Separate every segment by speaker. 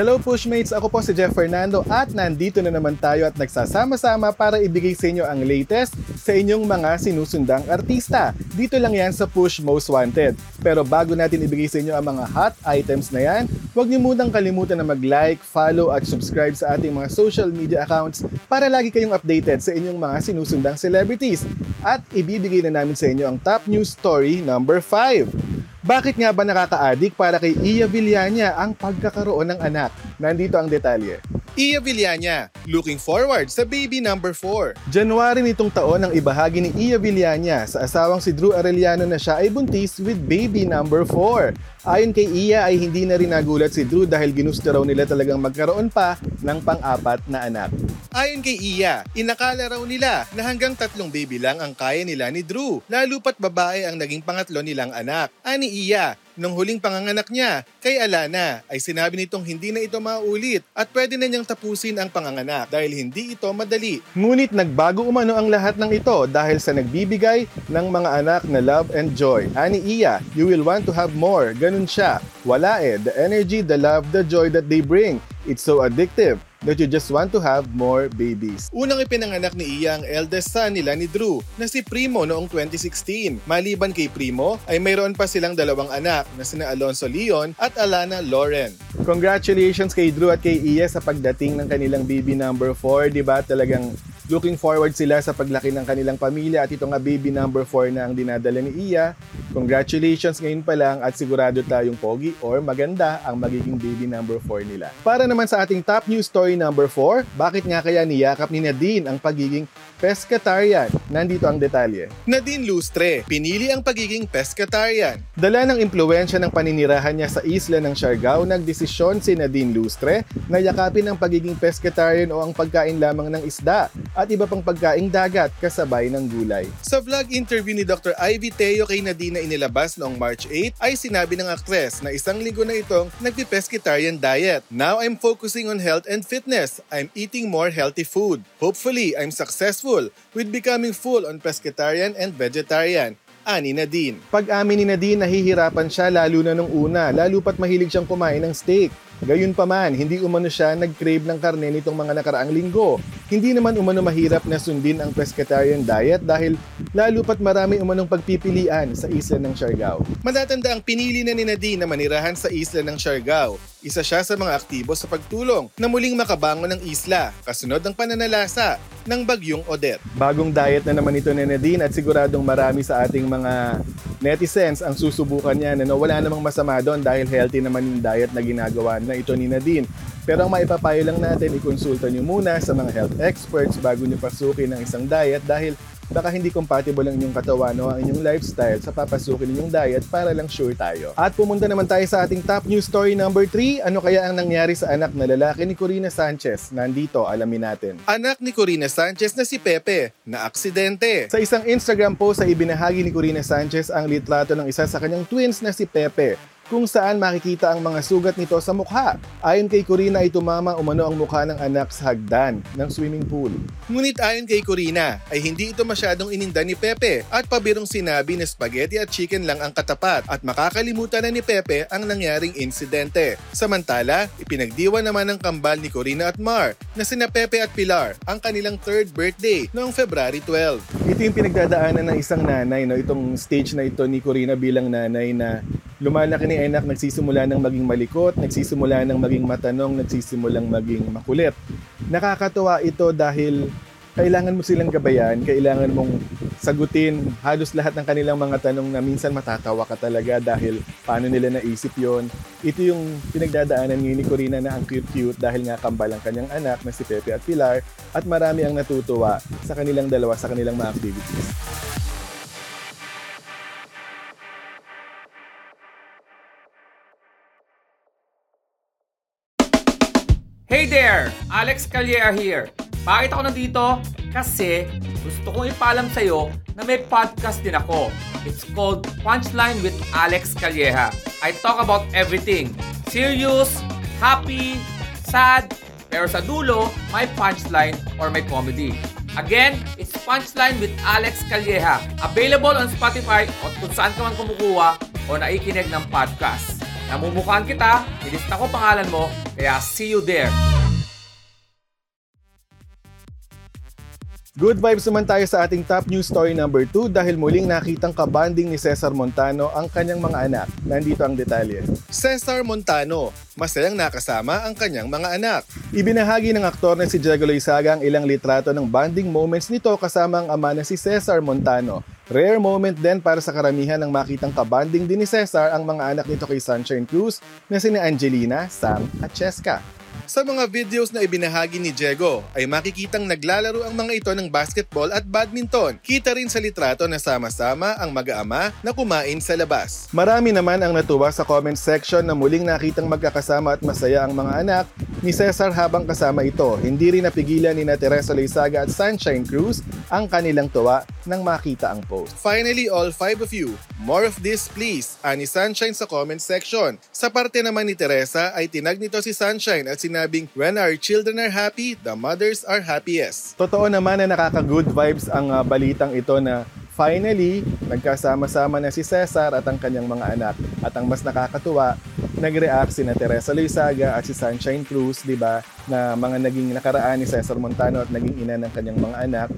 Speaker 1: Hello Pushmates! Ako po si Jeff Fernando at nandito na naman tayo at nagsasama-sama para ibigay sa inyo ang latest sa inyong mga sinusundang artista. Dito lang yan sa Push Most Wanted. Pero bago natin ibigay sa inyo ang mga hot items na yan, huwag niyo munang kalimutan na mag-like, follow at subscribe sa ating mga social media accounts para lagi kayong updated sa inyong mga sinusundang celebrities. At ibibigay na namin sa inyo ang top news story number 5. Bakit nga ba nakaka-addict para kay Iya Villania ang pagkakaroon ng anak? Nandito ang detalye.
Speaker 2: Iya Villania, looking forward sa baby number 4.
Speaker 1: January nitong taon ang ibahagi ni Iya Villania sa asawang si Drew Arellano na siya ay buntis with baby number 4. Ayon kay Iya ay hindi na rin nagulat si Drew dahil ginusto raw nila talagang magkaroon pa ng pang-apat na anak.
Speaker 2: Ayon kay Iya, inakala raw nila na hanggang tatlong baby lang ang kaya nila ni Drew, lalo pat babae ang naging pangatlo nilang anak. Ani Iya, Nung huling panganganak niya, kay Alana, ay sinabi nitong hindi na ito maulit at pwede na niyang tapusin ang panganganak dahil hindi ito madali.
Speaker 1: Ngunit nagbago umano ang lahat ng ito dahil sa nagbibigay ng mga anak na love and joy. Ani Iya, you will want to have more. Ganun siya. Wala eh. The energy, the love, the joy that they bring. It's so addictive that you just want to have more babies.
Speaker 2: Unang ipinanganak ni Iya ang eldest son nila ni Drew na si Primo noong 2016. Maliban kay Primo ay mayroon pa silang dalawang anak na sina Alonso Leon at Alana Lauren.
Speaker 1: Congratulations kay Drew at kay Iya sa pagdating ng kanilang baby number 4. Diba talagang looking forward sila sa paglaki ng kanilang pamilya at ito nga baby number 4 na ang dinadala ni Iya. Congratulations ngayon pa lang at sigurado tayong pogi or maganda ang magiging baby number 4 nila. Para naman sa ating top news story number 4, bakit nga kaya niyakap ni Nadine ang pagiging pescatarian? Nandito ang detalye.
Speaker 2: Nadine Lustre, pinili ang pagiging pescatarian.
Speaker 1: Dala ng impluensya ng paninirahan niya sa isla ng Siargao, nagdesisyon si Nadine Lustre na yakapin ang pagiging pescatarian o ang pagkain lamang ng isda at iba pang pagkaing dagat kasabay ng gulay.
Speaker 2: Sa vlog interview ni Dr. Ivy Teo kay Nadine na inilabas noong March 8 ay sinabi ng aktres na isang linggo na itong nagpi-pescatarian diet. Now I'm focusing on health and fitness. I'm eating more healthy food. Hopefully, I'm successful with becoming full on pescatarian and vegetarian ani Nadine.
Speaker 1: Pag-amin ni Nadine, nahihirapan siya lalo na nung una, lalo pat mahilig siyang kumain ng steak. Gayunpaman, hindi umano siya nag-crave ng karne nitong mga nakaraang linggo. Hindi naman umano mahirap na sundin ang pescatarian diet dahil lalo pat marami umanong pagpipilian sa isla ng Siargao.
Speaker 2: Matatanda ang pinili na ni Nadine na manirahan sa isla ng Siargao. Isa siya sa mga aktibo sa pagtulong na muling makabangon ng isla kasunod ng pananalasa ng bagyong Odette.
Speaker 1: Bagong diet na naman ito ni Nadine at siguradong marami sa ating mga netizens ang susubukan niya na wala namang masama doon dahil healthy naman yung diet na ginagawa na ito ni Nadine. Pero ang maipapayo lang natin, ikonsulta nyo muna sa mga health experts bago nyo pasukin ang isang diet dahil baka hindi compatible ang inyong katawan o ang inyong lifestyle sa papasukin ninyong diet para lang sure tayo. At pumunta naman tayo sa ating top news story number 3. Ano kaya ang nangyari sa anak na lalaki ni Corina Sanchez? Nandito, alamin natin.
Speaker 2: Anak ni Corina Sanchez na si Pepe, na aksidente.
Speaker 1: Sa isang Instagram post ay ibinahagi ni Corina Sanchez ang litrato ng isa sa kanyang twins na si Pepe kung saan makikita ang mga sugat nito sa mukha. Ayon kay Corina ay tumama umano ang mukha ng anak sa hagdan ng swimming pool.
Speaker 2: Ngunit ayon kay Corina ay hindi ito masyadong ininda ni Pepe at pabirong sinabi na spaghetti at chicken lang ang katapat at makakalimutan na ni Pepe ang nangyaring insidente. Samantala, ipinagdiwa naman ng kambal ni Corina at Mar na sina Pepe at Pilar ang kanilang third birthday noong February 12.
Speaker 1: Ito yung pinagdadaanan ng isang nanay, no? itong stage na ito ni Corina bilang nanay na lumalaki ni anak, nagsisimula ng maging malikot, nagsisimula ng maging matanong, nagsisimulang maging makulit. Nakakatuwa ito dahil kailangan mo silang gabayan, kailangan mong sagutin halos lahat ng kanilang mga tanong na minsan matatawa ka talaga dahil paano nila naisip yon. Ito yung pinagdadaanan ni Corina na ang cute-cute dahil nga kambal ang kanyang anak na si Pepe at Pilar at marami ang natutuwa sa kanilang dalawa sa kanilang mga activities.
Speaker 3: There! Alex Calleja here. Bakit ako nandito? Kasi gusto kong ipaalam sa'yo na may podcast din ako. It's called Punchline with Alex Calleja. I talk about everything. Serious, happy, sad, pero sa dulo, may punchline or may comedy. Again, it's Punchline with Alex Calleja. Available on Spotify o kung saan ka man kumukuha o naikinig ng podcast. Namumukhaan kita, nilista ko pangalan mo, kaya see you there.
Speaker 1: Good vibes naman tayo sa ating top news story number 2 dahil muling nakitang kabanding ni Cesar Montano ang kanyang mga anak. Nandito ang detalye.
Speaker 2: Cesar Montano, masayang nakasama ang kanyang mga anak.
Speaker 1: Ibinahagi ng aktor na si Diego Loizaga ang ilang litrato ng bonding moments nito kasama ang ama na si Cesar Montano. Rare moment din para sa karamihan ng makitang kabanding din ni Cesar ang mga anak nito kay Sunshine Cruz na sina Angelina, Sam at Cheska.
Speaker 2: Sa mga videos na ibinahagi ni Diego, ay makikitang naglalaro ang mga ito ng basketball at badminton. Kita rin sa litrato na sama-sama ang mag-aama na kumain sa labas.
Speaker 1: Marami naman ang natuwa sa comment section na muling nakitang magkakasama at masaya ang mga anak ni Cesar habang kasama ito. Hindi rin napigilan ni na Teresa Loizaga at Sunshine Cruz ang kanilang tuwa nang makita ang post.
Speaker 2: Finally, all five of you, more of this please, ani Sunshine sa comment section. Sa parte naman ni Teresa ay tinag nito si Sunshine at sinabing, When our children are happy, the mothers are happiest.
Speaker 1: Totoo naman na nakaka-good vibes ang ah, balitang ito na finally, nagkasama-sama na si Cesar at ang kanyang mga anak. At ang mas nakakatuwa, nag-react si na Teresa Loizaga at si Sunshine Cruz, di ba, na mga naging nakaraan ni Cesar Montano at naging ina ng kanyang mga anak.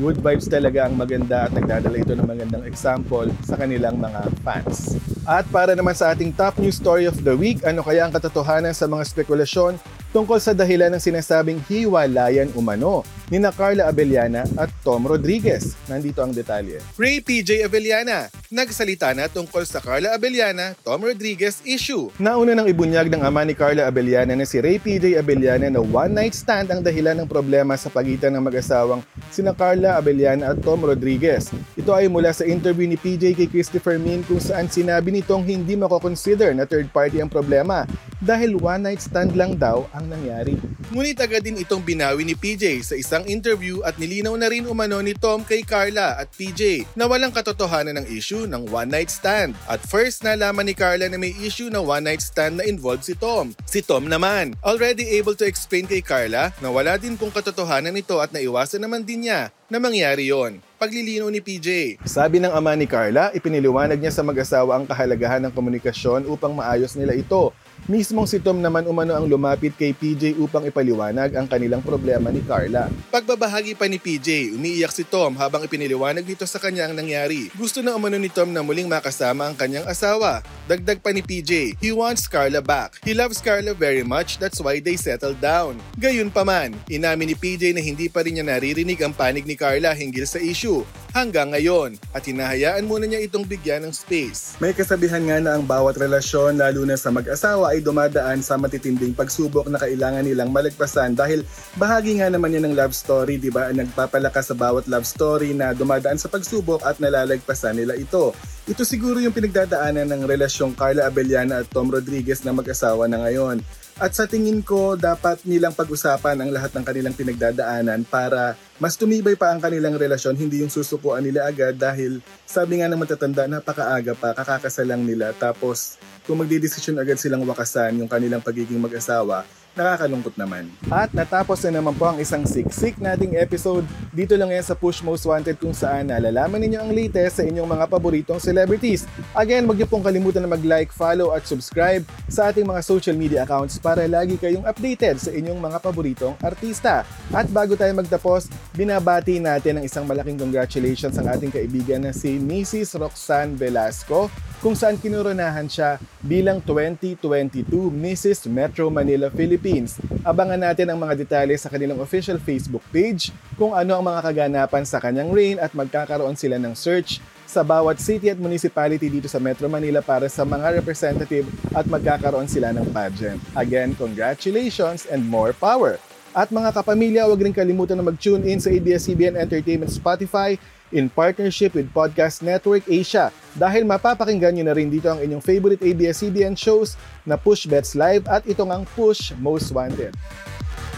Speaker 1: Good vibes talaga ang maganda at nagdadala ito ng magandang example sa kanilang mga fans. At para naman sa ating top news story of the week, ano kaya ang katotohanan sa mga spekulasyon tungkol sa dahilan ng sinasabing hiwalayan umano ni na Carla Abellana at Tom Rodriguez. Nandito ang detalye.
Speaker 2: Ray PJ Avellana, nagsalita na tungkol sa Carla Abellana, Tom Rodriguez issue.
Speaker 1: Nauna nang ibunyag ng ama ni Carla Abellana na si Ray PJ Abellana na one-night stand ang dahilan ng problema sa pagitan ng mag-asawang sina Carla Abellana at Tom Rodriguez. Ito ay mula sa interview ni PJ kay Christopher Min kung saan sinabi nitong hindi mako-consider na third party ang problema dahil one-night stand lang daw ang nangyari.
Speaker 2: Ngunit agad din itong binawi ni PJ sa isang interview at nilinaw na rin umano ni Tom kay Carla at PJ na walang katotohanan ng issue ng one-night stand. At first nalaman ni Carla na may issue ng one-night stand na involved si Tom. Si Tom naman, already able to explain kay Carla na wala din pong katotohanan nito at naiwasan naman din niya na mangyari yon. Paglilinaw ni PJ.
Speaker 1: Sabi ng ama ni Carla, ipiniliwanag niya sa mag-asawa ang kahalagahan ng komunikasyon upang maayos nila ito. Mismong si Tom naman umano ang lumapit kay PJ upang ipaliwanag ang kanilang problema ni Carla.
Speaker 2: Pagbabahagi pa ni PJ, umiiyak si Tom habang ipiniliwanag nito sa kanya ang nangyari. Gusto na umano ni Tom na muling makasama ang kanyang asawa. Dagdag pa ni PJ, he wants Carla back. He loves Carla very much, that's why they settled down. Gayun pa man, inamin ni PJ na hindi pa rin niya naririnig ang panig ni Carla hinggil sa issue hanggang ngayon at hinahayaan muna niya itong bigyan ng space.
Speaker 1: May kasabihan nga na ang bawat relasyon, lalo na sa mag-asawa, ay dumadaan sa matitinding pagsubok na kailangan nilang malagpasan dahil bahagi nga naman yan ng love story, di ba? Nagpapalakas sa bawat love story na dumadaan sa pagsubok at nalalagpasan nila ito. Ito siguro yung pinagdadaanan ng relasyong Carla Abellana at Tom Rodriguez na mag-asawa na ngayon. At sa tingin ko, dapat nilang pag-usapan ang lahat ng kanilang pinagdadaanan para mas tumibay pa ang kanilang relasyon, hindi yung susukuan nila agad dahil sabi nga ng matatanda, napakaaga pa, kakakasalang nila. Tapos kung magdidesisyon agad silang wakasan yung kanilang pagiging mag-asawa, nakakalungkot naman. At natapos na naman po ang isang siksik nating episode. Dito lang yan sa Push Most Wanted kung saan nalalaman ninyo ang latest sa inyong mga paboritong celebrities. Again, huwag niyo pong kalimutan na mag-like, follow at subscribe sa ating mga social media accounts para lagi kayong updated sa inyong mga paboritong artista. At bago tayo magtapos, binabati natin ang isang malaking congratulations ang ating kaibigan na si Mrs. Roxanne Velasco kung saan kinoronahan siya bilang 2022 Mrs. Metro Manila Philippines. Abangan natin ang mga detalye sa kanilang official Facebook page kung ano ang mga kaganapan sa kanyang reign at magkakaroon sila ng search sa bawat city at municipality dito sa Metro Manila para sa mga representative at magkakaroon sila ng pageant. Again, congratulations and more power! At mga kapamilya, huwag rin kalimutan na mag-tune in sa ABS-CBN Entertainment Spotify in partnership with Podcast Network Asia dahil mapapakinggan nyo na rin dito ang inyong favorite ABS-CBN shows na Push Bets Live at ito ang Push Most Wanted.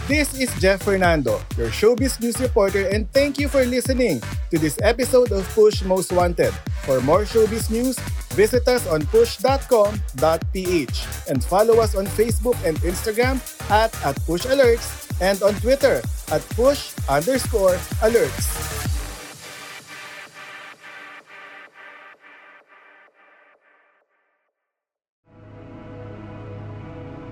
Speaker 1: This is Jeff Fernando, your showbiz news reporter, and thank you for listening to this episode of Push Most Wanted. For more showbiz news, visit us on push.com.ph and follow us on Facebook and Instagram at, at Push Alerts and on Twitter at push underscore alerts.